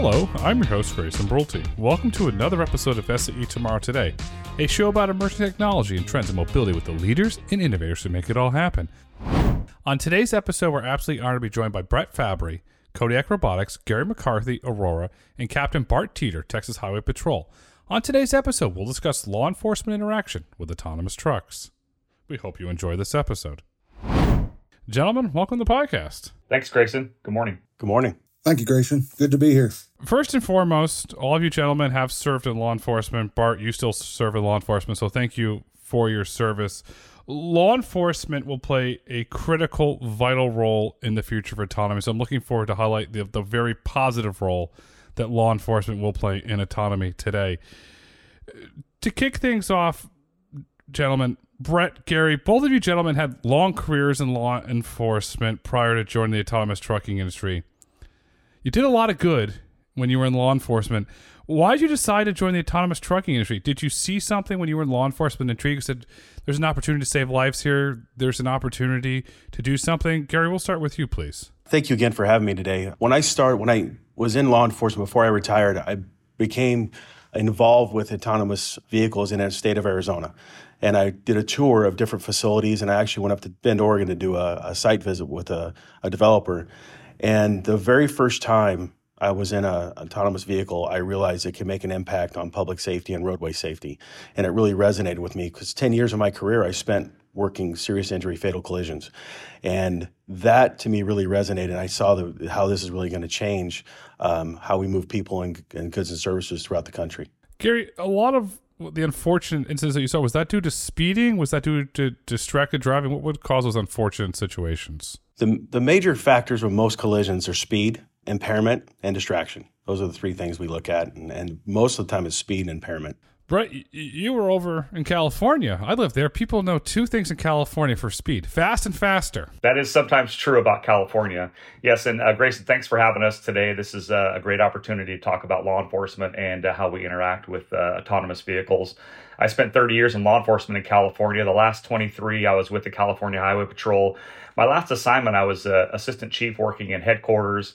Hello, I'm your host, Grayson Brulte. Welcome to another episode of SAE Tomorrow Today, a show about emerging technology and trends in mobility with the leaders and innovators who make it all happen. On today's episode, we're absolutely honored to be joined by Brett Fabbri, Kodiak Robotics, Gary McCarthy, Aurora, and Captain Bart Teeter, Texas Highway Patrol. On today's episode, we'll discuss law enforcement interaction with autonomous trucks. We hope you enjoy this episode. Gentlemen, welcome to the podcast. Thanks, Grayson. Good morning. Good morning. Thank you, Grayson. Good to be here. First and foremost, all of you gentlemen have served in law enforcement. Bart, you still serve in law enforcement, so thank you for your service. Law enforcement will play a critical, vital role in the future of autonomy. So I'm looking forward to highlight the, the very positive role that law enforcement will play in autonomy today. To kick things off, gentlemen, Brett, Gary, both of you gentlemen had long careers in law enforcement prior to joining the autonomous trucking industry. You did a lot of good when you were in law enforcement. Why did you decide to join the autonomous trucking industry? Did you see something when you were in law enforcement intrigued? You said there's an opportunity to save lives here. There's an opportunity to do something. Gary, we'll start with you, please. Thank you again for having me today. When I started, when I was in law enforcement before I retired, I became involved with autonomous vehicles in the state of Arizona. And I did a tour of different facilities, and I actually went up to Bend, Oregon to do a, a site visit with a, a developer. And the very first time I was in an autonomous vehicle, I realized it can make an impact on public safety and roadway safety. And it really resonated with me because 10 years of my career I spent working serious injury, fatal collisions. And that to me really resonated. I saw the, how this is really going to change um, how we move people and, and goods and services throughout the country. Gary, a lot of the unfortunate incidents that you saw was that due to speeding? Was that due to distracted driving? What would cause those unfortunate situations? The the major factors of most collisions are speed, impairment, and distraction. Those are the three things we look at, and, and most of the time it's speed and impairment. Brett, you were over in California. I live there. People know two things in California for speed fast and faster. That is sometimes true about California. Yes, and uh, Grayson, thanks for having us today. This is uh, a great opportunity to talk about law enforcement and uh, how we interact with uh, autonomous vehicles. I spent 30 years in law enforcement in California. The last 23, I was with the California Highway Patrol. My last assignment, I was uh, assistant chief working in headquarters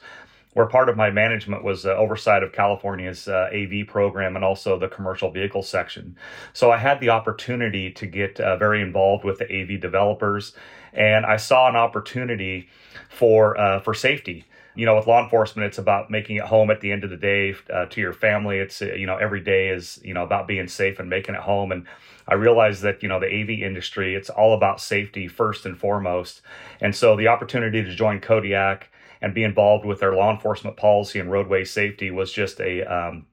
where part of my management was oversight of California's uh, AV program and also the commercial vehicle section. So I had the opportunity to get uh, very involved with the AV developers, and I saw an opportunity for uh, for safety. You know, with law enforcement, it's about making it home at the end of the day uh, to your family. It's uh, you know every day is you know about being safe and making it home and. I realized that you know the AV industry it's all about safety first and foremost, and so the opportunity to join Kodiak and be involved with their law enforcement policy and roadway safety was just a, um,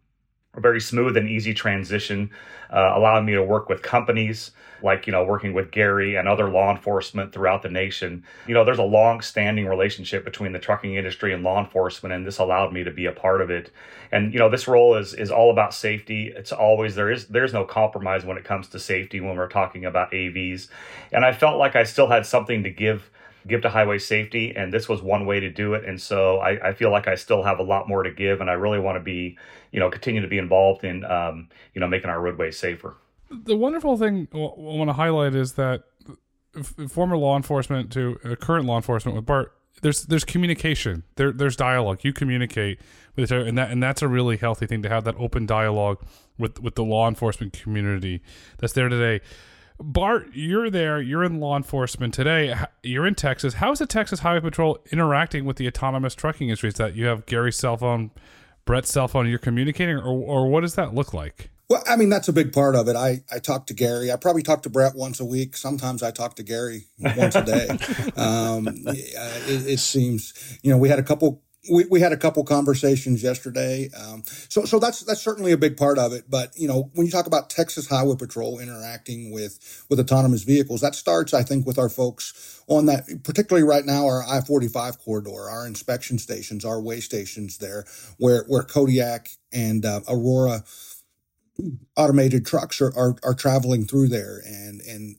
a very smooth and easy transition, uh, allowing me to work with companies like, you know, working with Gary and other law enforcement throughout the nation. You know, there's a long standing relationship between the trucking industry and law enforcement, and this allowed me to be a part of it. And, you know, this role is, is all about safety. It's always, there is, there's no compromise when it comes to safety when we're talking about AVs. And I felt like I still had something to give give to highway safety, and this was one way to do it. And so I, I feel like I still have a lot more to give, and I really want to be, you know, continue to be involved in, um, you know, making our roadways safer. The wonderful thing I want to highlight is that former law enforcement to uh, current law enforcement with Bart, there's there's communication, there there's dialogue. You communicate with each other, and that and that's a really healthy thing to have that open dialogue with with the law enforcement community that's there today. Bart, you're there. You're in law enforcement today. You're in Texas. How is the Texas Highway Patrol interacting with the autonomous trucking industry? Is that you have Gary's cell phone, Brett's cell phone, you're communicating, or, or what does that look like? Well, I mean, that's a big part of it. I, I talk to Gary. I probably talk to Brett once a week. Sometimes I talk to Gary once a day. um, it, it, seems, you know, we had a couple we, we had a couple conversations yesterday. Um, so, so that's, that's certainly a big part of it. But, you know, when you talk about Texas Highway Patrol interacting with, with autonomous vehicles, that starts, I think, with our folks on that, particularly right now, our I 45 corridor, our inspection stations, our way stations there, where, where Kodiak and uh, Aurora automated trucks are, are, are traveling through there and, and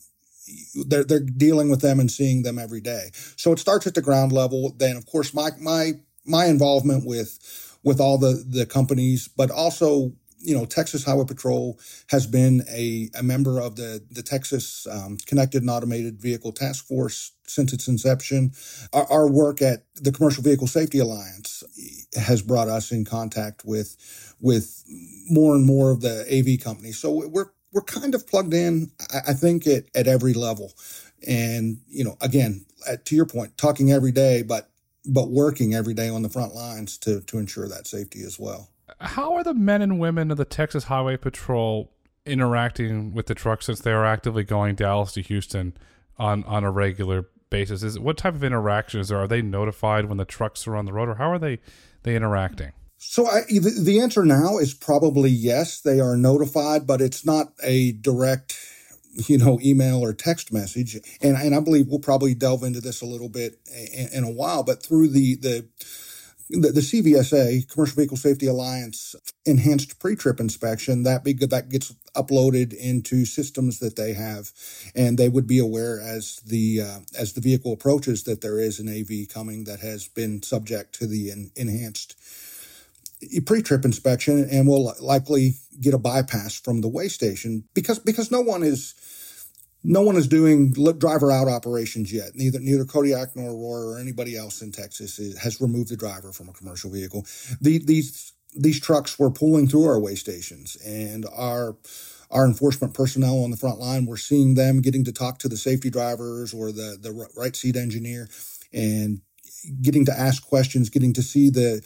they're, they're dealing with them and seeing them every day. So it starts at the ground level. Then, of course, my, my my involvement with with all the the companies, but also you know, Texas Highway Patrol has been a, a member of the, the Texas um, Connected and Automated Vehicle Task Force since its inception. Our, our, work at the Commercial Vehicle Safety Alliance has brought us in contact with with more and more of the AV companies. So we're we're kind of plugged in, I, I think, at, at every level. And you know, again, at, to your point, talking every day, but but working every day on the front lines to to ensure that safety as well. How are the men and women of the Texas Highway Patrol interacting with the truck since they are actively going Dallas to Houston on on a regular basis? Is what type of interaction is there? Are they notified when the trucks are on the road, or how are they they interacting? So I, the, the answer now is probably yes. They are notified, but it's not a direct you know, email or text message. And, and I believe we'll probably delve into this a little bit in, in a while, but through the, the, the, the, CVSA, Commercial Vehicle Safety Alliance, enhanced pre-trip inspection, that be, that gets uploaded into systems that they have, and they would be aware as the uh, as the vehicle approaches that there is an AV coming that has been subject to the enhanced pre-trip inspection and will likely get a bypass from the weigh station because because no one is no one is doing driver out operations yet. Neither neither Kodiak nor Aurora or anybody else in Texas is, has removed the driver from a commercial vehicle. The, these these trucks were pulling through our weigh stations, and our our enforcement personnel on the front line. We're seeing them getting to talk to the safety drivers or the the right seat engineer, and getting to ask questions, getting to see the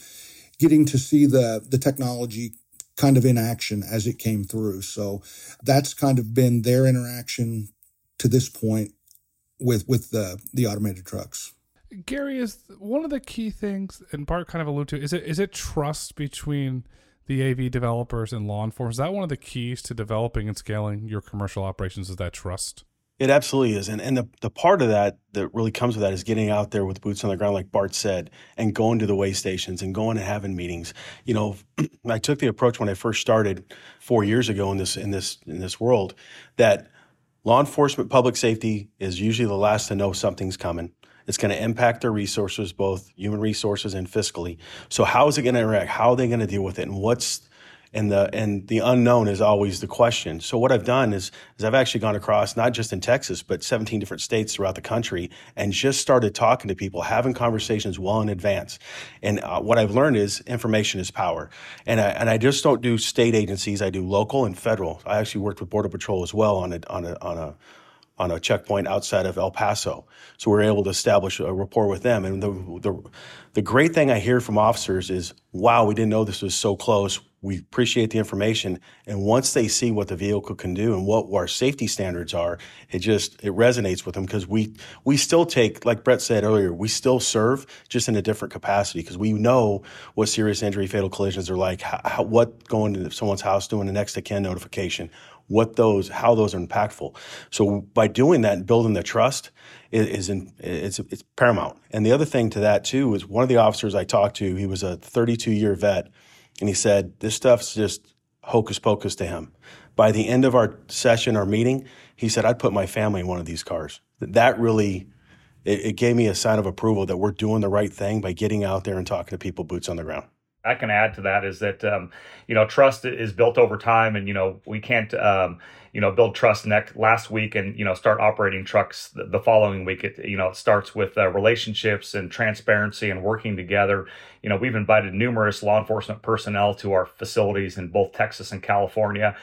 getting to see the the technology kind of in action as it came through. So that's kind of been their interaction to this point with with the the automated trucks. Gary is one of the key things, and Bart kind of alluded to. Is it is it trust between the AV developers and law enforcement? Is that one of the keys to developing and scaling your commercial operations? Is that trust? It absolutely is. And and the, the part of that that really comes with that is getting out there with boots on the ground, like Bart said, and going to the way stations and going and having meetings. You know, I took the approach when I first started four years ago in this in this in this world that law enforcement public safety is usually the last to know something's coming. It's going to impact their resources, both human resources and fiscally. So how is it going to interact? How are they going to deal with it? And what's and the and the unknown is always the question. So what I've done is is I've actually gone across not just in Texas but 17 different states throughout the country and just started talking to people, having conversations well in advance. And uh, what I've learned is information is power. And I, and I just don't do state agencies. I do local and federal. I actually worked with Border Patrol as well on a on a on a on a checkpoint outside of El Paso. So we are able to establish a rapport with them. And the, the, the great thing I hear from officers is, wow, we didn't know this was so close. We appreciate the information. And once they see what the vehicle can do and what our safety standards are, it just, it resonates with them because we, we still take, like Brett said earlier, we still serve just in a different capacity because we know what serious injury, fatal collisions are like, how, what going to someone's house doing the next of kin notification, what those, how those are impactful. So by doing that and building the trust is, is in, it's, it's paramount. And the other thing to that too is one of the officers I talked to, he was a 32 year vet and he said, This stuff's just hocus pocus to him. By the end of our session, our meeting, he said, I'd put my family in one of these cars. That really, it, it gave me a sign of approval that we're doing the right thing by getting out there and talking to people boots on the ground. I can add to that is that um, you know trust is built over time, and you know we can't um, you know build trust next last week and you know start operating trucks the, the following week. It you know it starts with uh, relationships and transparency and working together. You know we've invited numerous law enforcement personnel to our facilities in both Texas and California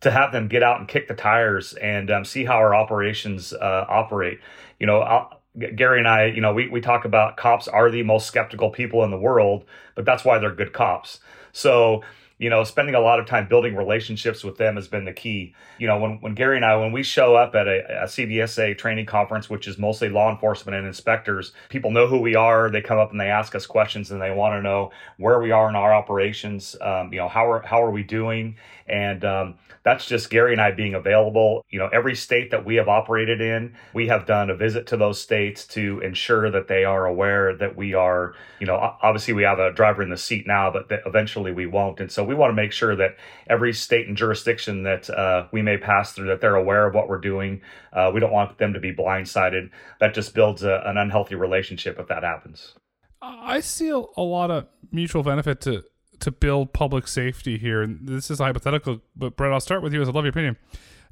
to have them get out and kick the tires and um, see how our operations uh, operate. You know, I'll, Gary and I, you know, we, we talk about cops are the most skeptical people in the world, but that's why they're good cops. So, you know, spending a lot of time building relationships with them has been the key. You know, when, when Gary and I, when we show up at a, a CVSA training conference, which is mostly law enforcement and inspectors, people know who we are. They come up and they ask us questions and they want to know where we are in our operations. Um, you know, how are, how are we doing? And um, that's just Gary and I being available. You know, every state that we have operated in, we have done a visit to those states to ensure that they are aware that we are, you know, obviously we have a driver in the seat now, but that eventually we won't. And so we want to make sure that every state and jurisdiction that uh, we may pass through, that they're aware of what we're doing. Uh, we don't want them to be blindsided. That just builds a, an unhealthy relationship if that happens. I see a lot of mutual benefit to to build public safety here, and this is hypothetical, but Brett, I'll start with you as I love your opinion.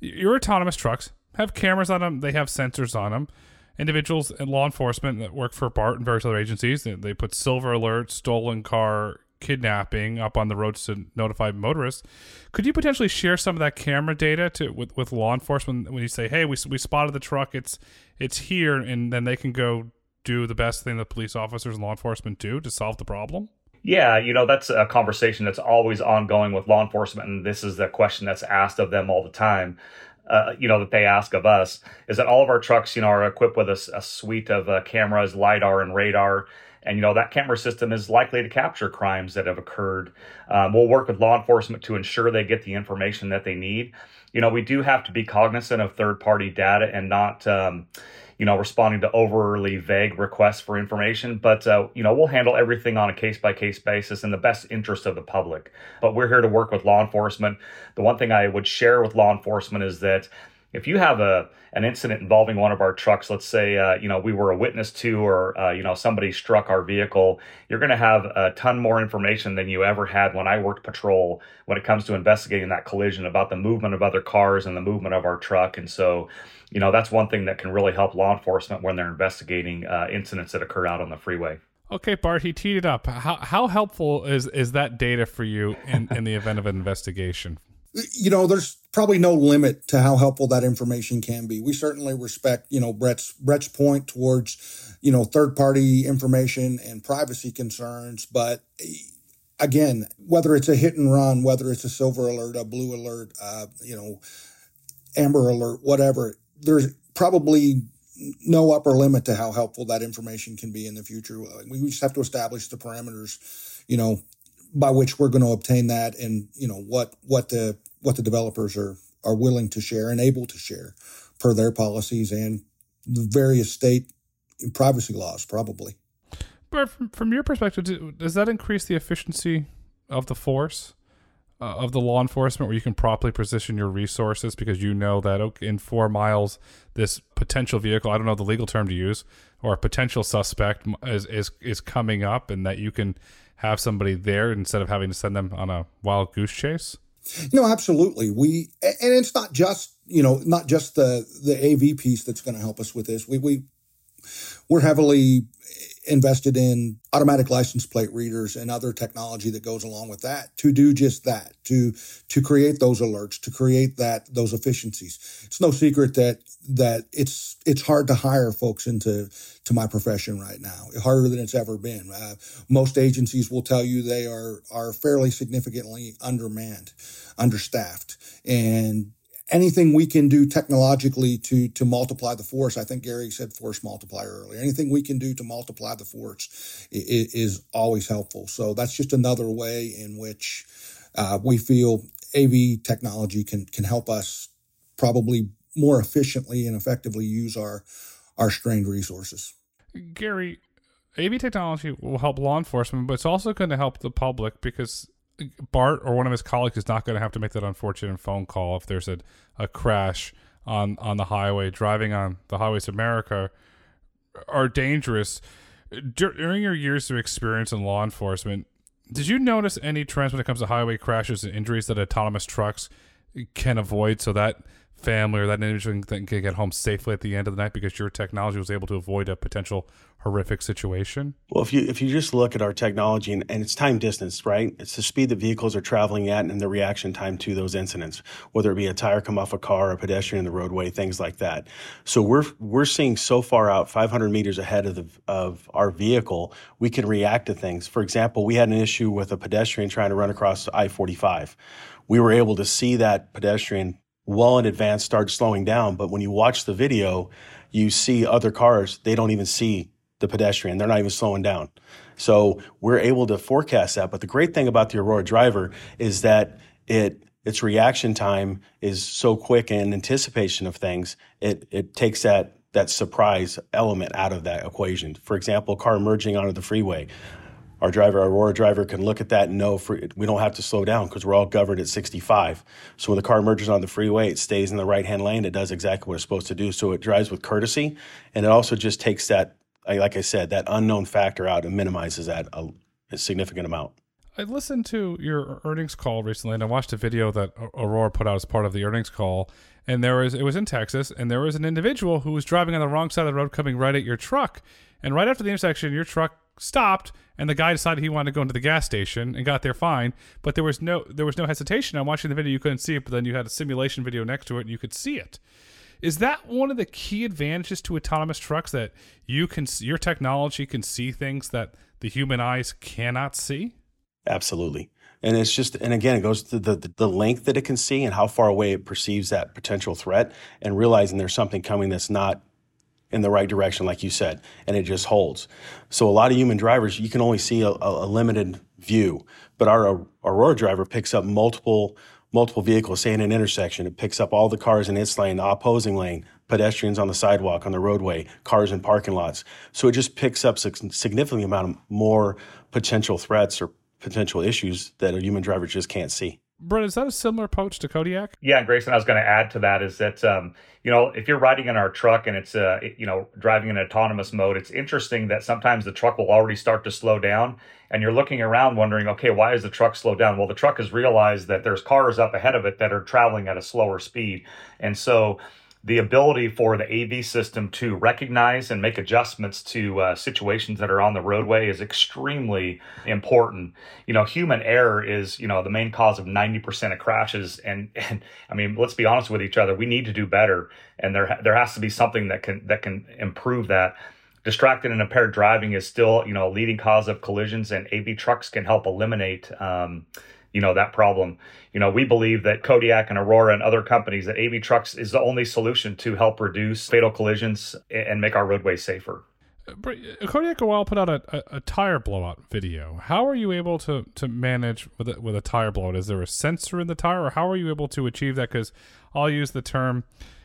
Your autonomous trucks have cameras on them, they have sensors on them. Individuals and law enforcement that work for Bart and various other agencies, they, they put silver alert, stolen car, kidnapping up on the roads to notify motorists. Could you potentially share some of that camera data to with, with law enforcement when you say, "Hey, we, we spotted the truck. It's it's here," and then they can go do the best thing that police officers and law enforcement do to solve the problem? Yeah, you know, that's a conversation that's always ongoing with law enforcement. And this is the question that's asked of them all the time. Uh, you know, that they ask of us is that all of our trucks, you know, are equipped with a, a suite of uh, cameras, LIDAR, and radar. And, you know, that camera system is likely to capture crimes that have occurred. Um, we'll work with law enforcement to ensure they get the information that they need. You know, we do have to be cognizant of third party data and not, um, you know, responding to overly vague requests for information. But, uh, you know, we'll handle everything on a case by case basis in the best interest of the public. But we're here to work with law enforcement. The one thing I would share with law enforcement is that if you have a an incident involving one of our trucks, let's say uh, you know we were a witness to, or uh, you know somebody struck our vehicle, you're going to have a ton more information than you ever had when I worked patrol when it comes to investigating that collision about the movement of other cars and the movement of our truck. And so, you know that's one thing that can really help law enforcement when they're investigating uh, incidents that occur out on the freeway. Okay, Bart, he teed it up. How how helpful is is that data for you in, in the event of an investigation? You know, there's probably no limit to how helpful that information can be. We certainly respect, you know, Brett's Brett's point towards, you know, third party information and privacy concerns, but again, whether it's a hit and run, whether it's a silver alert, a blue alert, uh, you know, amber alert, whatever, there's probably no upper limit to how helpful that information can be in the future. We just have to establish the parameters, you know, by which we're going to obtain that and you know what what the what the developers are are willing to share and able to share per their policies and the various state privacy laws probably but from, from your perspective does that increase the efficiency of the force uh, of the law enforcement where you can properly position your resources because you know that okay, in four miles this potential vehicle i don't know the legal term to use or a potential suspect is, is is coming up and that you can have somebody there instead of having to send them on a wild goose chase? No, absolutely. We and it's not just you know not just the the AV piece that's going to help us with this. We we we're heavily invested in automatic license plate readers and other technology that goes along with that to do just that to to create those alerts to create that those efficiencies. It's no secret that that it's it's hard to hire folks into to my profession right now harder than it's ever been. Uh, most agencies will tell you they are are fairly significantly undermanned understaffed and anything we can do technologically to to multiply the force. I think Gary said force multiplier earlier. Anything we can do to multiply the force is, is always helpful. So that's just another way in which uh, we feel AV technology can can help us probably more efficiently and effectively use our our strained resources. Gary, AV technology will help law enforcement, but it's also going to help the public because Bart or one of his colleagues is not going to have to make that unfortunate phone call if there's a, a crash on, on the highway. Driving on the highways of America are dangerous. During your years of experience in law enforcement, did you notice any trends when it comes to highway crashes and injuries that autonomous trucks can avoid so that family or that individual can get home safely at the end of the night because your technology was able to avoid a potential horrific situation? Well, if you if you just look at our technology and, and, it's time distance, right? It's the speed that vehicles are traveling at and the reaction time to those incidents, whether it be a tire come off a car, or a pedestrian in the roadway, things like that. So we're we're seeing so far out, 500 meters ahead of the of our vehicle, we can react to things. For example, we had an issue with a pedestrian trying to run across I-45. We were able to see that pedestrian well in advance start slowing down, but when you watch the video, you see other cars, they don't even see the pedestrian. They're not even slowing down. So we're able to forecast that. But the great thing about the Aurora driver is that it its reaction time is so quick in anticipation of things. It it takes that that surprise element out of that equation. For example, car merging onto the freeway. Our driver, our Aurora driver, can look at that and know for, we don't have to slow down because we're all governed at 65. So when the car merges on the freeway, it stays in the right hand lane. It does exactly what it's supposed to do. So it drives with courtesy, and it also just takes that like I said, that unknown factor out and minimizes that a, a significant amount. I listened to your earnings call recently, and I watched a video that Aurora put out as part of the earnings call. And there was it was in Texas, and there was an individual who was driving on the wrong side of the road, coming right at your truck. And right after the intersection, your truck stopped, and the guy decided he wanted to go into the gas station and got there fine. But there was no there was no hesitation. I'm watching the video, you couldn't see it, but then you had a simulation video next to it, and you could see it. Is that one of the key advantages to autonomous trucks that you can your technology can see things that the human eyes cannot see? Absolutely. And it's just, and again, it goes to the, the length that it can see and how far away it perceives that potential threat and realizing there's something coming that's not in the right direction, like you said, and it just holds. So a lot of human drivers, you can only see a, a limited view, but our Aurora driver picks up multiple multiple vehicles, say in an intersection, it picks up all the cars in its lane, the opposing lane, pedestrians on the sidewalk, on the roadway, cars in parking lots. So it just picks up a significant amount of more potential threats or potential issues that a human driver just can't see. Brett, is that a similar approach to Kodiak? Yeah, Grayson, I was going to add to that is that um, you know if you're riding in our truck and it's uh, you know driving in autonomous mode, it's interesting that sometimes the truck will already start to slow down, and you're looking around wondering, okay, why is the truck slow down? Well, the truck has realized that there's cars up ahead of it that are traveling at a slower speed, and so the ability for the AV system to recognize and make adjustments to uh, situations that are on the roadway is extremely important. You know, human error is, you know, the main cause of 90% of crashes. And, and I mean, let's be honest with each other. We need to do better. And there, there has to be something that can, that can improve that. Distracted and impaired driving is still, you know, a leading cause of collisions and AV trucks can help eliminate, um, you know that problem you know we believe that kodiak and aurora and other companies that av trucks is the only solution to help reduce fatal collisions and make our roadways safer Kodiak a while put out a, a, a, tire blowout video. How are you able to, to manage with a, with a tire blowout? Is there a sensor in the tire, or how are you able to achieve that? Because I'll use the term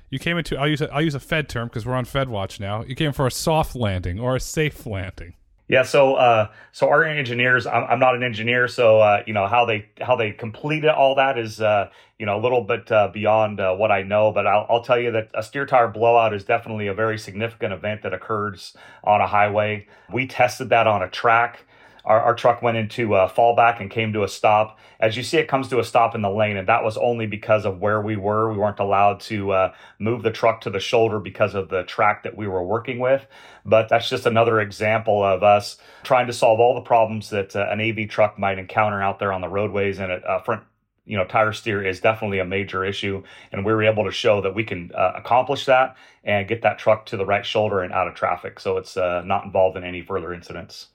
you came into. I'll use a, I'll use a Fed term because we're on Fed watch now. You came for a soft landing or a safe landing. Yeah, so uh, so our engineers, I'm, I'm, not an engineer, so uh, you know how they how they completed all that is uh, you know a little bit uh, beyond uh, what I know. But I'll, I'll tell you that a steer tire blowout is definitely a very significant event that occurs on a highway. We tested that on a track our, our truck went into a fallback and came to a stop. As you see, it comes to a stop in the lane, and that was only because of where we were. We weren't allowed to uh, move the truck to the shoulder because of the track that we were working with. But that's just another example of us trying to solve all the problems that uh, an AV truck might encounter out there on the roadways. And a, front you know tire steer is definitely a major issue and we were able to show that we can uh, accomplish that and get that truck to the right shoulder and out of traffic so it's uh, not involved in any further incidents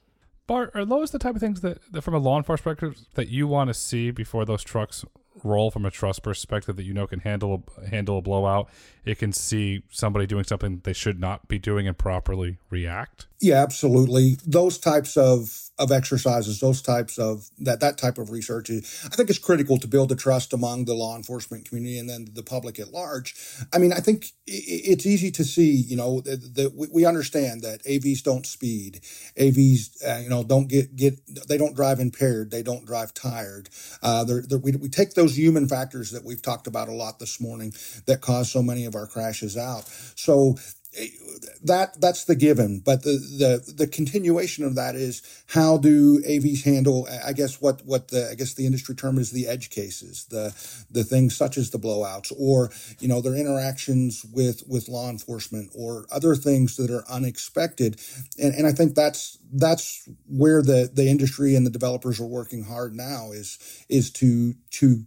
Bart, are those the type of things that, that from a law enforcement perspective, that you want to see before those trucks roll from a trust perspective that you know can handle handle a blowout? It can see somebody doing something they should not be doing and properly react. Yeah, absolutely. Those types of of exercises, those types of that that type of research, is, I think is critical to build the trust among the law enforcement community and then the public at large. I mean, I think it's easy to see. You know, that we understand that AVs don't speed, AVs, uh, you know, don't get get they don't drive impaired, they don't drive tired. Uh, they're, they're, we we take those human factors that we've talked about a lot this morning that cause so many of our crashes out. So eh, that that's the given but the, the the continuation of that is how do avs handle eh, i guess what what the i guess the industry term is the edge cases the the things such as the blowouts or you know their interactions with with law enforcement or other things that are unexpected and and i think that's that's where the the industry and the developers are working hard now is is to to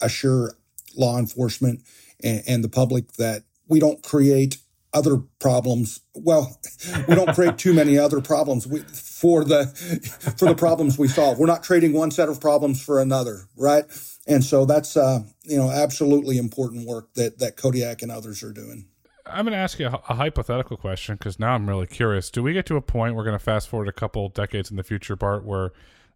assure law enforcement and, and the public that we don't create other problems. Well, we don't create too many other problems we, for the for the problems we solve. We're not trading one set of problems for another, right? And so that's uh, you know absolutely important work that that Kodiak and others are doing. I'm going to ask you a, a hypothetical question because now I'm really curious. Do we get to a point we're going to fast forward a couple decades in the future, Bart, where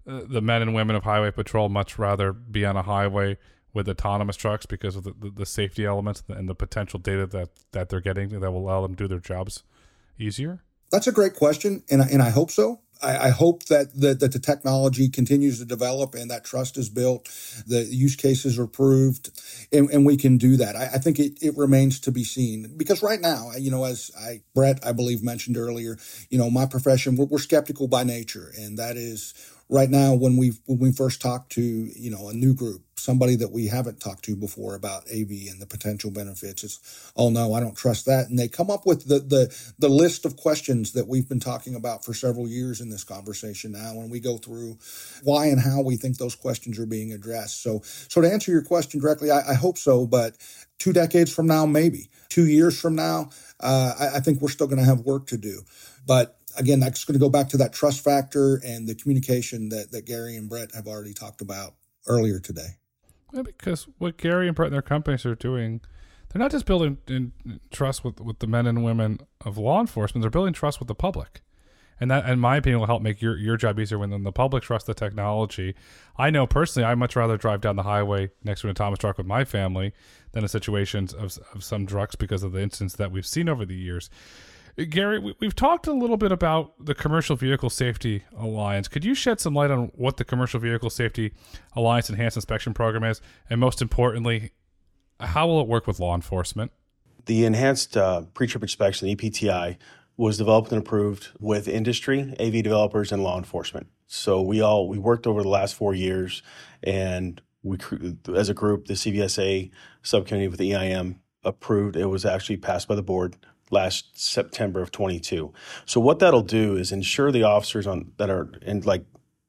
uh, the men and women of highway patrol much rather be on a highway with autonomous trucks because of the, the, the, safety elements and the potential data that, that they're getting that will allow them to do their jobs easier? That's a great question, and I, and I hope so. I, I hope that, that that the technology continues to develop and that trust is built, the use cases are proved, and, and we can do that. I, I think it, it remains to be seen because right now, you know, as I Brett I believe mentioned earlier, you know, my profession we're, we're skeptical by nature, and that is right now when we when we first talk to you know a new group somebody that we haven't talked to before about AV and the potential benefits it's oh no I don't trust that. And they come up with the the the list of questions that we've been talking about for several years in this conversation now and we go through why and how we think those questions are being addressed. So so to answer your question directly I, I hope so but two decades from now maybe. Two years from now uh, I, I think we're still going to have work to do. But again, that's going to go back to that trust factor and the communication that, that Gary and Brett have already talked about earlier today. Yeah, because what Gary and Brett and their companies are doing, they're not just building in trust with, with the men and women of law enforcement, they're building trust with the public. And that, in my opinion, will help make your, your job easier when the public trusts the technology. I know personally, I'd much rather drive down the highway next to autonomous truck with my family than in situations of, of some trucks because of the incidents that we've seen over the years. Gary, we, have talked a little bit about the Commercial Vehicle Safety Alliance. Could you shed some light on what the Commercial Vehicle Safety Alliance Enhanced Inspection Program is, and most importantly, how will it work with law enforcement? The Enhanced uh, Pre-Trip Inspection, EPTI, was developed and approved with industry, AV developers, and law enforcement. So we all we worked over the last four years, and we as a group, the CVSA subcommittee with the EIM approved. It was actually passed by the board last September of 22. So what that'll do is ensure the officers on that are in like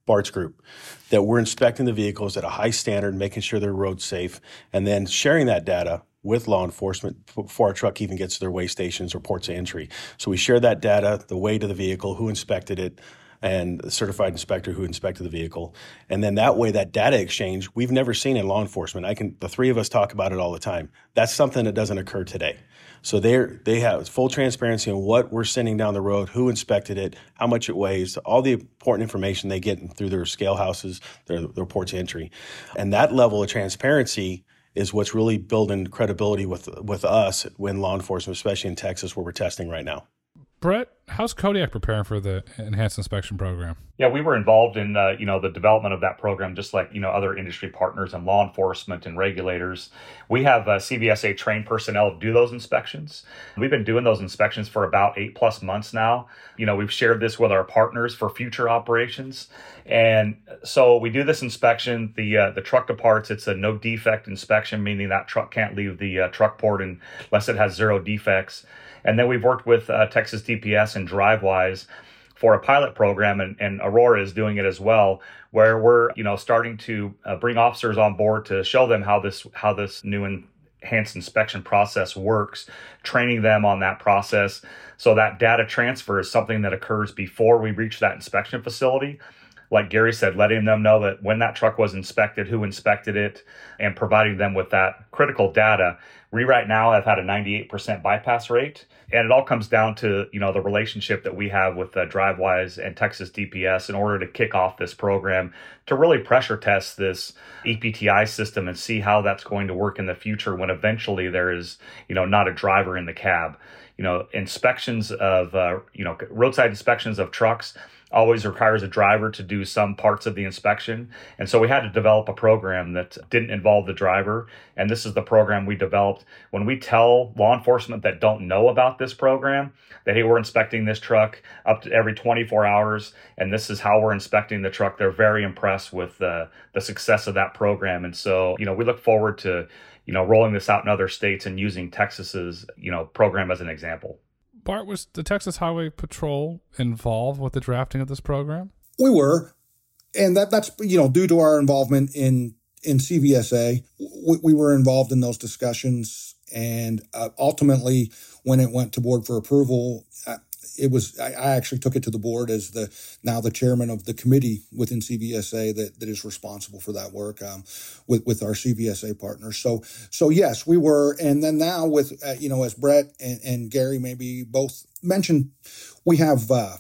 Bart's group that we're inspecting the vehicles at a high standard, making sure they're road safe, and then sharing that data with law enforcement before our truck even gets to their way stations or ports of entry. So we share that data, the weight of the vehicle, who inspected it, and the certified inspector who inspected the vehicle. And then that way, that data exchange, we've never seen in law enforcement. I can, the three of us talk about it all the time. That's something that doesn't occur today. So they they have full transparency on what we're sending down the road, who inspected it, how much it weighs, all the important information they get through their scale houses, their, their reports entry, and that level of transparency is what's really building credibility with with us when law enforcement, especially in Texas where we're testing right now. Brett, how's Kodiak preparing for the enhanced inspection program? Yeah, we were involved in uh, you know the development of that program, just like you know other industry partners and law enforcement and regulators. We have uh, CVSA trained personnel do those inspections. We've been doing those inspections for about eight plus months now. You know, we've shared this with our partners for future operations, and so we do this inspection. The uh, the truck departs. It's a no defect inspection, meaning that truck can't leave the uh, truck port unless it has zero defects. And then we've worked with uh, Texas DPS and Drivewyze for a pilot program, and, and, Aurora is doing it as well, where we're you know starting to uh, bring officers on board to show them how this how this new enhanced inspection process works, training them on that process, so that data transfer is something that occurs before we reach that inspection facility like Gary said, letting them know that when that truck was inspected, who inspected it, and providing them with that critical data. We right now have had a 98% bypass rate, and it all comes down to you know the relationship that we have with uh, Drivewyze and Texas DPS in order to kick off this program to really pressure test this EPTI system and see how that's going to work in the future when eventually there is you know not a driver in the cab. You know inspections of uh, you know roadside inspections of trucks always requires a driver to do some parts of the inspection. And so we had to develop a program that didn't involve the driver. And this is the program we developed. When we tell law enforcement that don't know about this program, that, hey, we're inspecting this truck up to every 24 hours, and this is how we're inspecting the truck, they're very impressed with uh, the success of that program. And so, you know, we look forward to, you know, rolling this out in other states and using Texas's, you know, program as an example. Bart, was the Texas Highway Patrol involved with the drafting of this program? We were, and that that's you know due to our involvement in in CVSA, we, we were involved in those discussions, and uh, ultimately, when it went to board for approval, uh, it was I, I, actually took it to the board as the now the chairman of the committee within CVSA that, that is responsible for that work um, with with our CVSA partners. So so yes, we were, and then now with uh, you know as Brett and, and Gary maybe both mentioned, we have. Uh,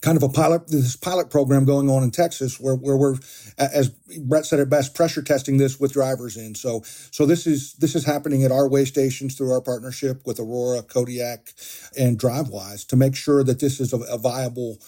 kind of a pilot this pilot program going on in Texas where where we're as Brett said at best pressure testing this with drivers in so so this is this is happening at our way stations through our partnership with Aurora Kodiak and Drivewyze to make sure that this is a, a viable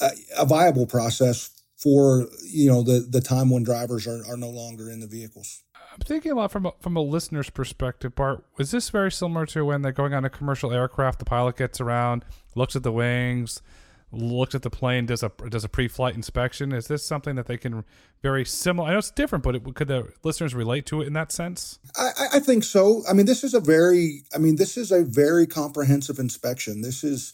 a, a viable process for you know the the time when drivers are, are no longer in the vehicles. I'm thinking a lot from a, from a listener's perspective, Bart. Was this very similar to when they're going on a commercial aircraft? The pilot gets around, looks at the wings, looks at the plane, does a does a pre-flight inspection. Is this something that they can very similar? I know it's different, but it, could the listeners relate to it in that sense? I, I think so. I mean, this is a very, I mean, this is a very comprehensive inspection. This is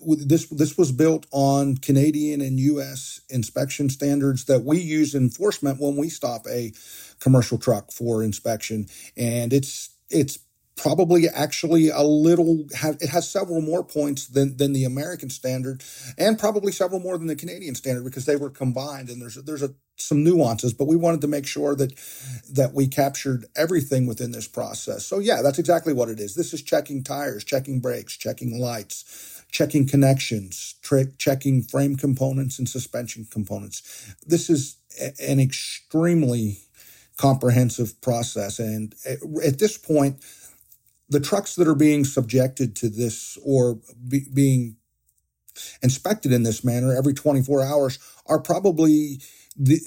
this this was built on Canadian and U.S. inspection standards that we use enforcement when we stop a commercial truck for inspection, and it's it's probably actually a little it has several more points than than the American standard and probably several more than the Canadian standard because they were combined and there's there's a, some nuances but we wanted to make sure that that we captured everything within this process. So yeah that's exactly what it is. This is checking tires checking brakes checking lights checking connections tra- checking frame components and suspension components. This is a, an extremely comprehensive process and eh, at this point the trucks that are being subjected to this or be, being inspected in this manner every 24 hours are probably the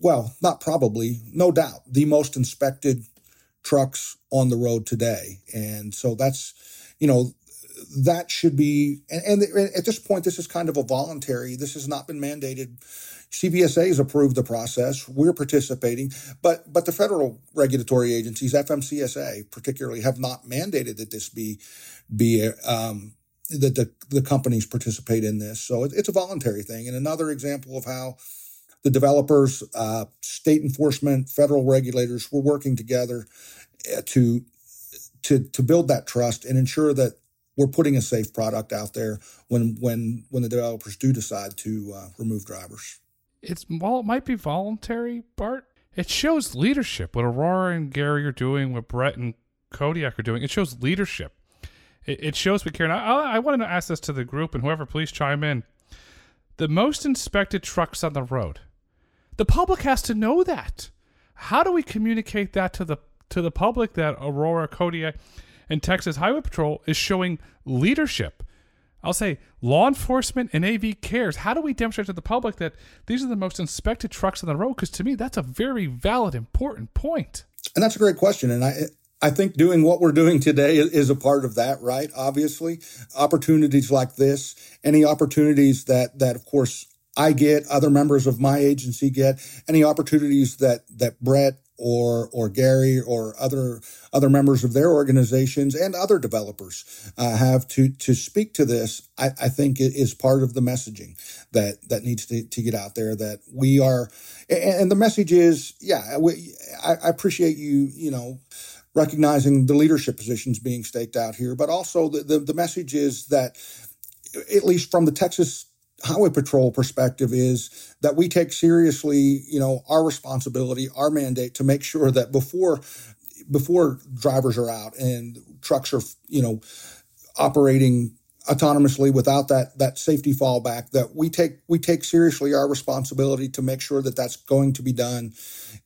well not probably no doubt the most inspected trucks on the road today. And so that's you know that should be and, and at this point this is kind of a voluntary this has not been mandated CVSA has approved the process. We're participating, but but the federal regulatory agencies, FMCSA particularly, have not mandated that this be be um, that the the companies participate in this. So it, it's a voluntary thing. And another example of how the developers, uh, state enforcement, federal regulators were working together uh, to to to build that trust and ensure that we're putting a safe product out there when when when the developers do decide to uh, remove drivers it's while it might be voluntary, Bart, it shows leadership. What Aurora and Gary are doing, what Brett and Kodiak are doing, it shows leadership. It, it shows we care. And I, I wanted to ask this to the group and whoever, please chime in. The most inspected trucks on the road. The public has to know that. How do we communicate that to the to the public that Aurora, Kodiak, and Texas Highway Patrol is showing leadership? I'll say law enforcement and AV cares. How do we demonstrate to the public that these are the most inspected trucks on the road? Because to me, that's a very valid, important point. And that's a great question. And I, I think doing what we're doing today is a part of that, right? Obviously, opportunities like this, any opportunities that that of course I get, other members of my agency get, any opportunities that that Brett or or Gary or other other members of their organizations and other developers uh, have to to speak to this, I, I, think it is part of the messaging that that needs to, to get out there. That we are, and the message is, yeah, we, I, I appreciate you, you know recognizing the leadership positions being staked out here, but also the, the, the message is that, at least from the Texas highway patrol perspective is that we take seriously, you know, our responsibility, our mandate to make sure that before before drivers are out and trucks are, you know, operating autonomously without that that safety fallback that we take we take seriously our responsibility to make sure that that's going to be done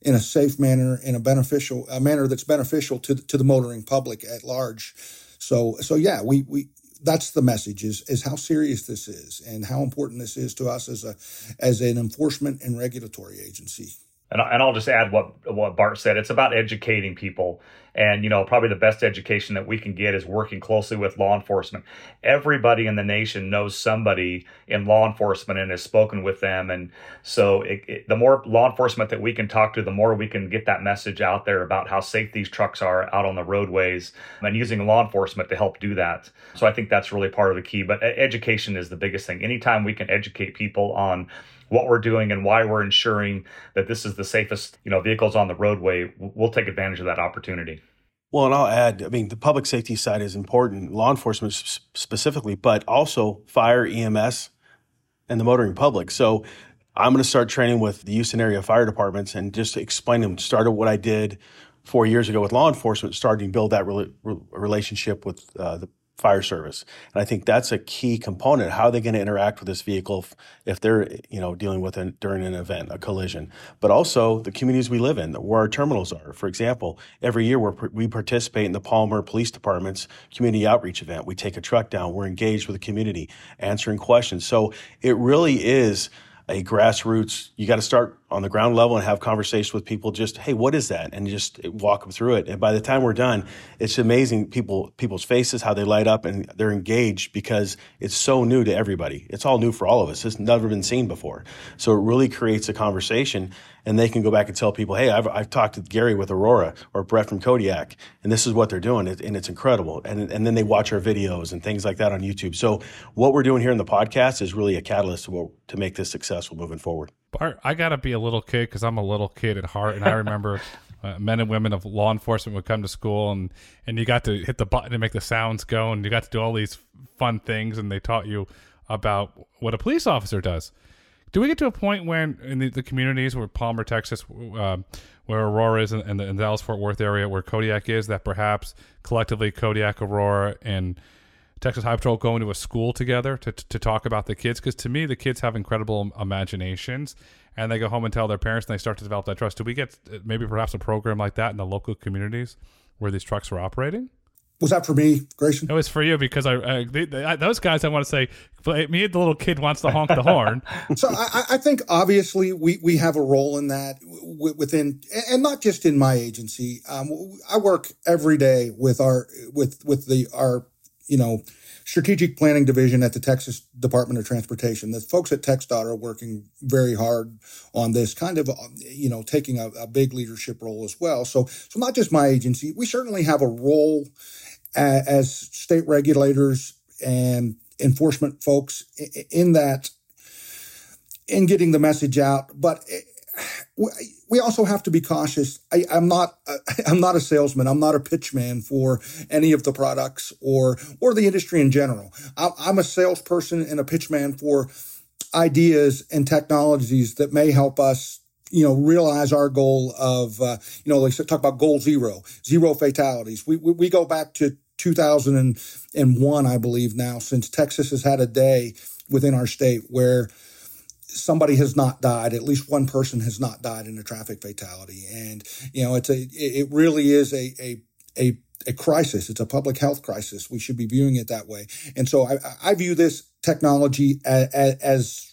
in a safe manner in a beneficial a manner that's beneficial to to the motoring public at large. So so yeah we we that's the message is is how serious this is and how important this is to us as a as an enforcement and regulatory agency. And, and I'll just add what what Bart said. It's about educating people, and you know probably the best education that we can get is working closely with law enforcement. Everybody in the nation knows somebody in law enforcement and has spoken with them, and so it, it, the more law enforcement that we can talk to, the more we can get that message out there about how safe these trucks are out on the roadways, and using law enforcement to help do that. So I think that's really part of the key. But education is the biggest thing. Anytime we can educate people on what we're doing and why we're ensuring that this is the safest, you know, vehicles on the roadway, we'll take advantage of that opportunity. Well, and I'll add, I mean, the public safety side is important, law enforcement specifically, but also fire, EMS, and the motoring public. So I'm going to start training with the Houston area fire departments and just explain them, started what I did four years ago with law enforcement, starting to build that re- relationship with uh, the fire service. And I think that's a key component. How are they going to interact with this vehicle if, they're, you know, dealing with it during an event, a collision? But also the communities we live in, where our terminals are. For example, every year we participate in the Palmer Police Department's community outreach event. We take a truck down. We're engaged with the community, answering questions. So it really is a grassroots. You got to start on the ground level and have conversations with people. Just hey, what is that? And just walk them through it. And by the time we're done, it's amazing people people's faces how they light up and they're engaged because it's so new to everybody. It's all new for all of us. It's never been seen before. So it really creates a conversation and they can go back and tell people, hey, I've, I've talked to Gary with Aurora or Brett from Kodiak, and this is what they're doing, and it's incredible. And, and then they watch our videos and things like that on YouTube. So what we're doing here in the podcast is really a catalyst to, to make this successful moving forward. Bart, I got to be a little kid because I'm a little kid at heart, and I remember uh, men and women of law enforcement would come to school, and and you got to hit the button and make the sounds go, and you got to do all these fun things, and they taught you about what a police officer does. Do we get to a point when in the, the communities where Palmer, Texas, uh, where Aurora is, and the, the Dallas Fort Worth area where Kodiak is, that perhaps collectively Kodiak, Aurora, and Texas Highway Patrol go into a school together to, to talk about the kids? Because to me, the kids have incredible imaginations, and they go home and tell their parents, and they start to develop that trust. Do we get uh, maybe perhaps a program like that in the local communities where these trucks are operating? Was that for me, Grayson? It was for you because I, I, they, they, those guys. I want to say, me, the little kid wants to honk the horn. so I, I, think obviously we we have a role in that within, and not just in my agency. Um, I work every day with our with with the our you know strategic planning division at the Texas Department of Transportation. The folks at TxDOT are working very hard on this, kind of, you know, taking a, a, big leadership role as well. So, so not just my agency, we certainly have a role as state regulators and enforcement folks in that in getting the message out. But eh, we also have to be cautious. I, am not i'm not a salesman. I'm not a pitchman for any of the products or or the industry in general. I'm a salesperson and a pitchman for ideas and technologies that may help us you know, realize our goal of, uh, you know, they talk about goal zero, zero fatalities. We, we, we go back to 2001, I believe now, since Texas has had a day within our state where somebody has not died at least one person has not died in a traffic fatality. And you know it's a it really is a a a, a crisis. It's a public health crisis. We should be viewing it that way. And so i, I view this technology as, as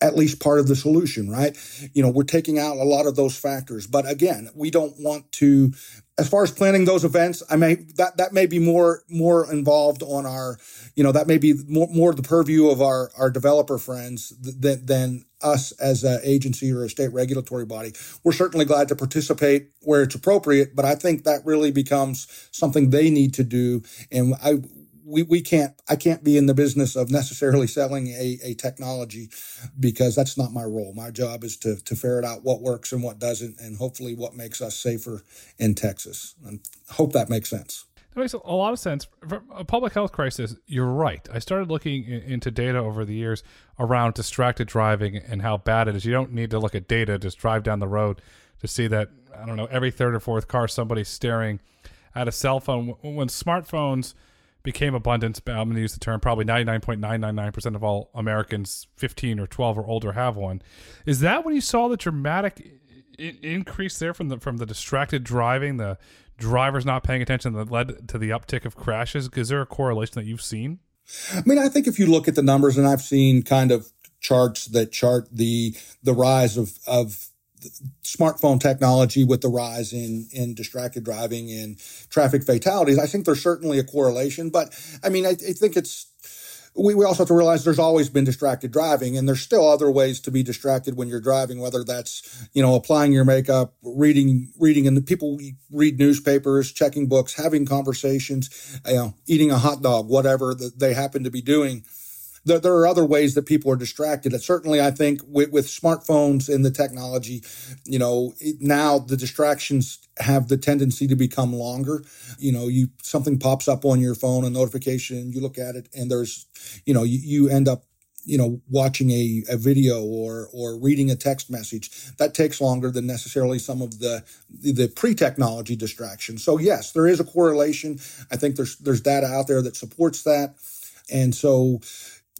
at least part of the solution, right? You know, we're taking out a lot of those factors. But again, we don't want to as far as planning those events, I may that that may be more more involved on our, you know, that may be more more the purview of our our developer friends than than us as an agency or a state regulatory body. We're certainly glad to participate where it's appropriate, but I think that really becomes something they need to do. And I we, we can't I can't be in the business of necessarily selling a, a technology because that's not my role. My job is to to ferret out what works and what doesn't and hopefully what makes us safer in Texas. And hope that makes sense. That makes a lot of sense. A public health crisis, you're right. I started looking into data over the years around distracted driving and how bad it is. You don't need to look at data, just drive down the road to see that, I don't know, every third or fourth car, somebody's staring at a cell phone. When smartphones – became abundant. I'm going to use the term probably 99.999% of all Americans 15 or 12 or older have one. Is that when you saw the dramatic I- increase there from the from the distracted driving, the drivers not paying attention that led to the uptick of crashes? Is there a correlation that you've seen? I mean, I think if you look at the numbers, and I've seen kind of charts that chart the the rise of of smartphone technology with the rise in in distracted driving and traffic fatalities, I think there's certainly a correlation. But I mean, I, I think it's we, we also have to realize there's always been distracted driving and there's still other ways to be distracted when you're driving whether that's you know applying your makeup reading reading and the people read newspapers checking books having conversations you know eating a hot dog whatever that they happen to be doing there, there are other ways that people are distracted. And certainly, I think with, with smartphones and the technology, you know, now the distractions have the tendency to become longer. You know, you something pops up on your phone, a notification, you look at it, and there's, you know, you, you end up you know watching a, a video or or reading a text message that takes longer than necessarily some of the the pre-technology distractions so yes there is a correlation i think there's there's data out there that supports that and so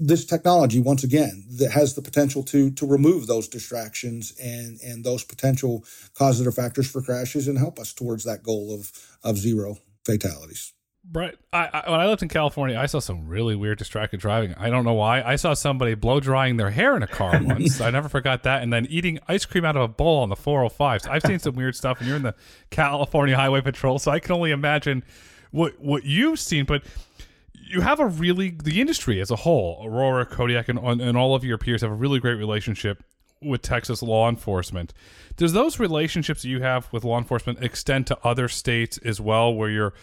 this technology once again that has the potential to to remove those distractions and and those potential causative factors for crashes and help us towards that goal of of zero fatalities Right. I, I, when I lived in California, I saw some really weird distracted driving. I don't know why. I saw somebody blow drying their hair in a car once. I never forgot that. And then eating ice cream out of a bowl on the 405. So I've seen some weird stuff, and you're in the California Highway Patrol, so I can only imagine what what you've seen. But you have a really the industry as a whole, Aurora, Kodiak, and, and all of your peers have a really great relationship with Texas law enforcement. Does those relationships you have with law enforcement extend to other states as well, where you're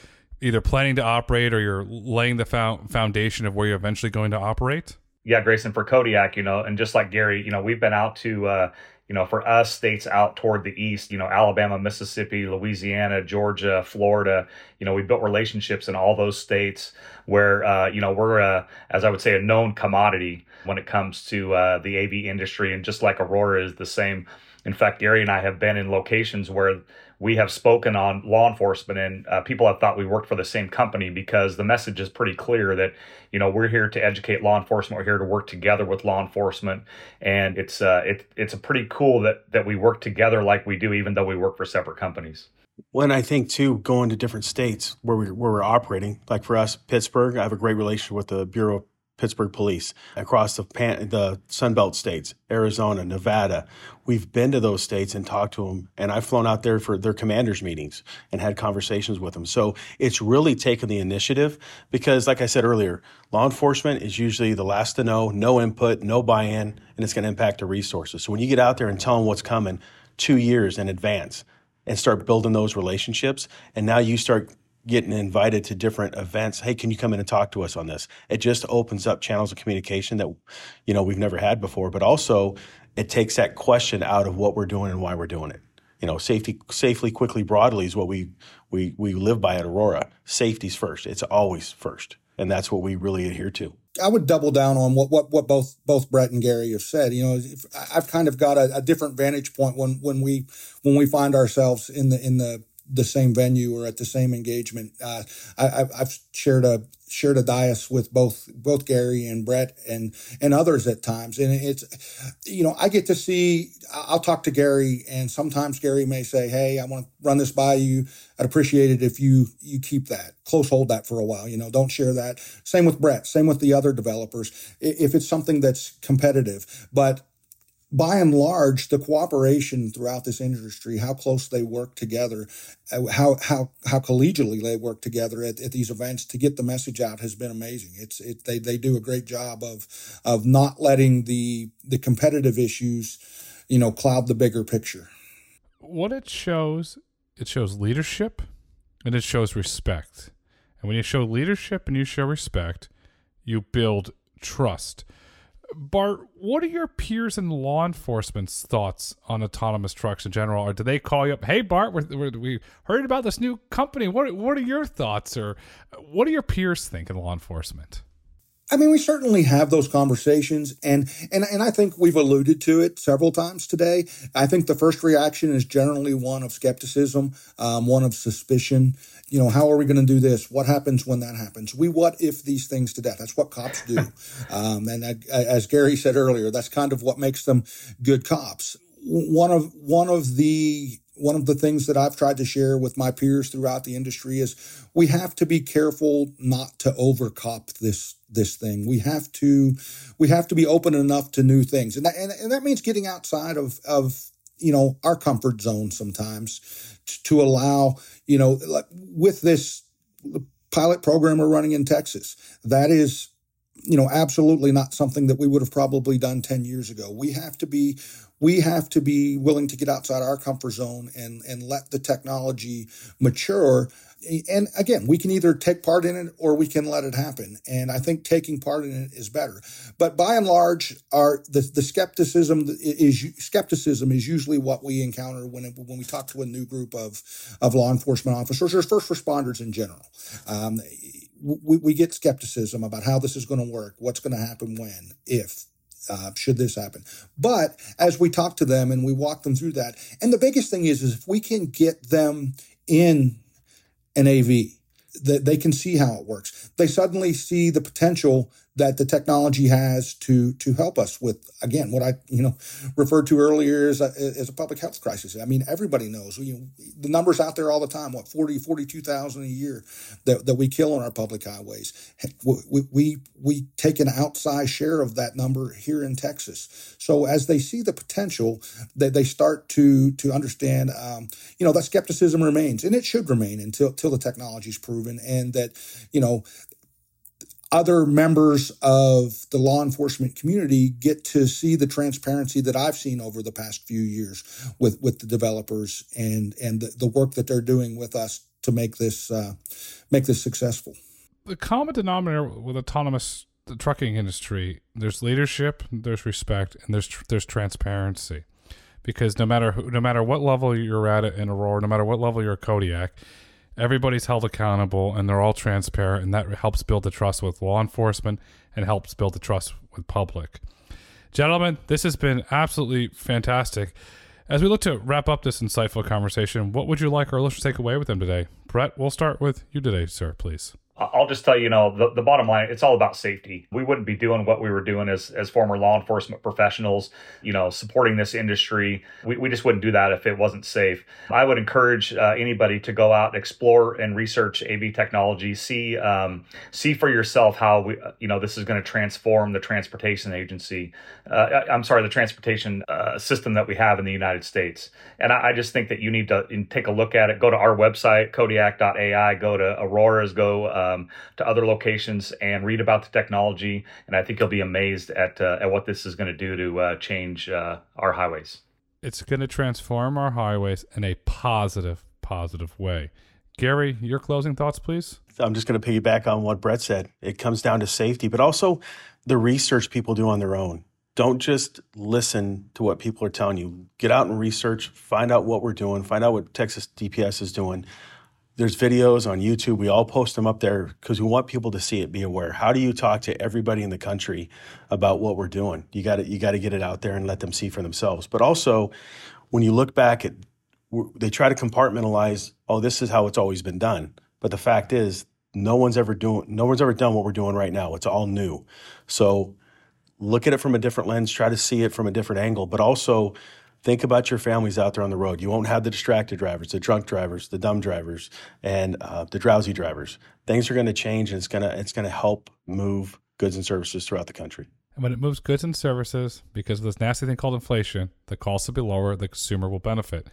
either planning to operate or you're laying the foundation of where you're eventually going to operate? Yeah, Grayson, for Kodiak, you know, and just like Gary, you know, we've been out to, uh, you know, for us, states out toward the east, you know, Alabama, Mississippi, Louisiana, Georgia, Florida, you know, we built relationships in all those states where, uh, you know, we're, uh, as I would say, a known commodity when it comes to uh, the AV industry. And just like Aurora is the same. In fact, Gary and I have been in locations where we have spoken on law enforcement and uh, people have thought we worked for the same company because the message is pretty clear that you know we're here to educate law enforcement. We're here to work together with law enforcement. And it's uh it, it's a pretty cool that that we work together like we do even though we work for separate companies. When I think too, going to different states where we where we're operating, like for us, Pittsburgh, I have a great relationship with the Bureau Pittsburgh Police, across the pan, the Sunbelt states, Arizona, Nevada. We've been to those states and talked to them, and I've flown out there for their commanders meetings and had conversations with them. So it's really taken the initiative because, like I said earlier, law enforcement is usually the last to know, no input, no buy-in, and it's going to impact the resources. So when you get out there and tell them what's coming two years in advance and start building those relationships, and now you start getting invited to different events. Hey, can you come in and talk to us on this? It just opens up channels of communication that, you know, we've never had before, but also it takes that question out of what we're doing and why we're doing it. You know, safety, safely, quickly, broadly is what we, we, we live by at Aurora. Safety's first. It's always first. And that's what we really adhere to. I would double down on what, what, what both both Brett and Gary have said. You know, I've kind of got a, a different vantage point when when we when we find ourselves in the in the the same venue or at the same engagement. Uh, I, have shared a shared a dais with both both Gary and Brett and and others at times, and it's you know I get to see. I'll talk to Gary, and sometimes Gary may say, "Hey, I want to run this by you. I'd appreciate it if you you keep that close, hold that for a while. You know, don't share that." Same with Brett. Same with the other developers. If it's something that's competitive, but by and large, the cooperation throughout this industry, how close they work together, uh, how how how collegially they work together at, at these events to get the message out has been amazing. It's it they they do a great job of of not letting the the competitive issues, you know, cloud the bigger picture. What it shows, it shows leadership, and it shows respect. And when you show leadership and you show respect, you build trust. Bart, what are your peers in law enforcement's thoughts on autonomous trucks in general? Or do they call you up, "Hey, Bart, we we heard about this new company. What what are your thoughts, or what do your peers think in law enforcement?" I mean, we certainly have those conversations, and and and I think we've alluded to it several times today. I think the first reaction is generally one of skepticism, um, one of suspicion. You know, how are we going to do this? What happens when that happens? We what if these things to death? That's what cops do, um, and I, as Gary said earlier, that's kind of what makes them good cops. One of one of the one of the things that I've tried to share with my peers throughout the industry is we have to be careful not to overcop this this thing. We have to we have to be open enough to new things, and that, and, and that means getting outside of of you know our comfort zone sometimes to, to allow you know like with this pilot program we're running in Texas. That is you know absolutely not something that we would have probably done 10 years ago. We have to be we have to be willing to get outside our comfort zone and and let the technology mature. And again we can either take part in it or we can let it happen. And i think taking part in it is better. But by and large our the, the skepticism is skepticism is usually what we encounter when when we talk to a new group of of law enforcement officers or first responders in general. Um, we, we get skepticism about how this is going to work what's going to happen when if uh, should this happen. But as we talk to them and we walk them through that, and the biggest thing is, is if we can get them in an AV, that they can see how it works. They suddenly see the potential that the technology has to to help us with again what I you know referred to earlier as a, as a public health crisis. I mean everybody knows you know, the numbers out there all the time. What 40 42,000 a year that, that we kill on our public highways. We, we we take an outsized share of that number here in Texas. So as they see the potential, that they, they start to to understand. Um, you know that skepticism remains, and it should remain until until the technology is proven, and that you know other members of the law enforcement community get to see the transparency that I've seen over the past few years with, with the developers and and the, the work that they're doing with us to make this uh, make this successful. The common denominator with autonomous the trucking industry, there's leadership, there's respect, and there's there's transparency. Because no matter who, no matter what level you're at in Aurora, no matter what level you're at Kodiak, everybody's held accountable and they're all transparent and that helps build the trust with law enforcement and helps build the trust with public. Gentlemen this has been absolutely fantastic. As we look to wrap up this insightful conversation what would you like our listeners to take away with them today? Brett we'll start with you today sir please I'll just tell you, you know, the, the bottom line, it's all about safety. We wouldn't be doing what we were doing as, as former law enforcement professionals, you know, supporting this industry. We, we just wouldn't do that if it wasn't safe. I would encourage uh, anybody to go out, explore and research AV technology, see, um, see for yourself how we, uh, you know, this is going to transform the transportation agency. Uh, I'm sorry, the transportation uh, system that we have in the United States. And I, I just think that you need to take a look at it. Go to our website, kodiak.ai, go to Aurora's, go, uh, um, to other locations and read about the technology. And I think you'll be amazed at uh, at what this is going to do to uh, change uh, our highways. It's going to transform our highways in a positive, positive way. Gary, your closing thoughts, please. I'm just going to piggyback on what Brett said. It comes down to safety, but also the research people do on their own. Don't just listen to what people are telling you. Get out and research, find out what we're doing, find out what Texas DPS is doing there's videos on YouTube. We all post them up there because we want people to see it, be aware. How do you talk to everybody in the country about what we're doing? You got to you got to get it out there and let them see for themselves. But also, when you look back at, they try to compartmentalize. Oh, this is how it's always been done. But the fact is, no one's ever doing. No one's ever done what we're doing right now. It's all new. So look at it from a different lens. Try to see it from a different angle. But also think about your families out there on the road. You won't have the distracted drivers, the drunk drivers, the dumb drivers, and uh, the drowsy drivers. Things are going to change, and it's going to it's going to help move goods and services throughout the country. And when it moves goods and services, because of this nasty thing called inflation, the costs will be lower. The consumer will benefit.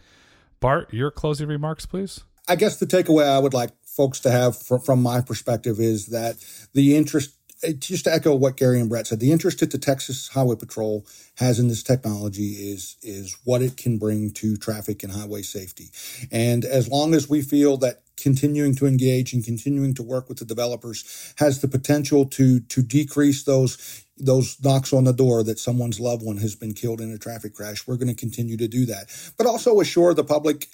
Bart, your closing remarks, please. I guess the takeaway I would like folks to have from, from my perspective is that the interest just to echo what Gary and Brett said, the interest that the Texas Highway Patrol has in this technology is is what it can bring to traffic and highway safety. And as long as we feel that continuing to engage and continuing to work with the developers has the potential to to decrease those those knocks on the door that someone's loved one has been killed in a traffic crash. We're going to continue to do that, but also assure the public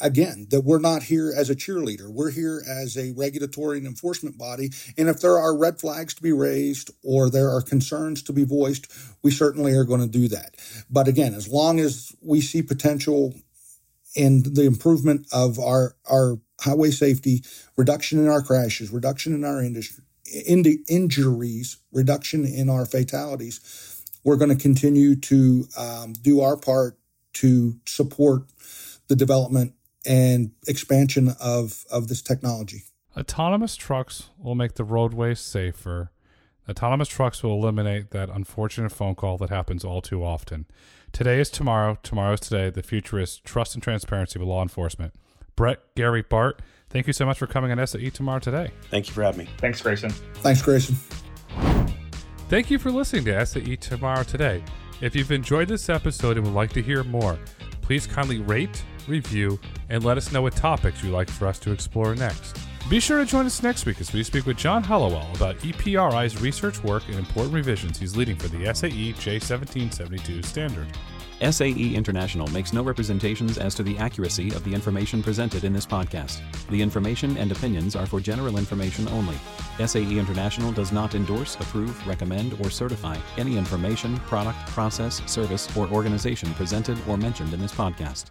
again that we're not here as a cheerleader. We're here as a regulatory and enforcement body. And if there are red flags to be raised or there are concerns to be voiced, we certainly are going to do that. But again, as long as we see potential in the improvement of our, our highway safety, reduction in our crashes, reduction in our industry, in injuries, reduction in our fatalities, we're going to continue to um, do our part to support the development and expansion of, of this technology. Autonomous trucks will make the roadways safer. Autonomous trucks will eliminate that unfortunate phone call that happens all too often. Today is tomorrow. Tomorrow is today. The future is trust and transparency with law enforcement. Brett, Gary, Bart, thank you so much for coming on SAE Tomorrow today. Thank you for having me. Thanks, Grayson. Thanks, Grayson. Thank you for listening to SAE Tomorrow today. If you've enjoyed this episode and would like to hear more, please kindly rate, review, and let us know what topics you'd like for us to explore next. Be sure to join us next week as we speak with John Halliwell about EPRI's research work and important revisions he's leading for the SAE J1772 standard. SAE International makes no representations as to the accuracy of the information presented in this podcast. The information and opinions are for general information only. SAE International does not endorse, approve, recommend, or certify any information, product, process, service, or organization presented or mentioned in this podcast.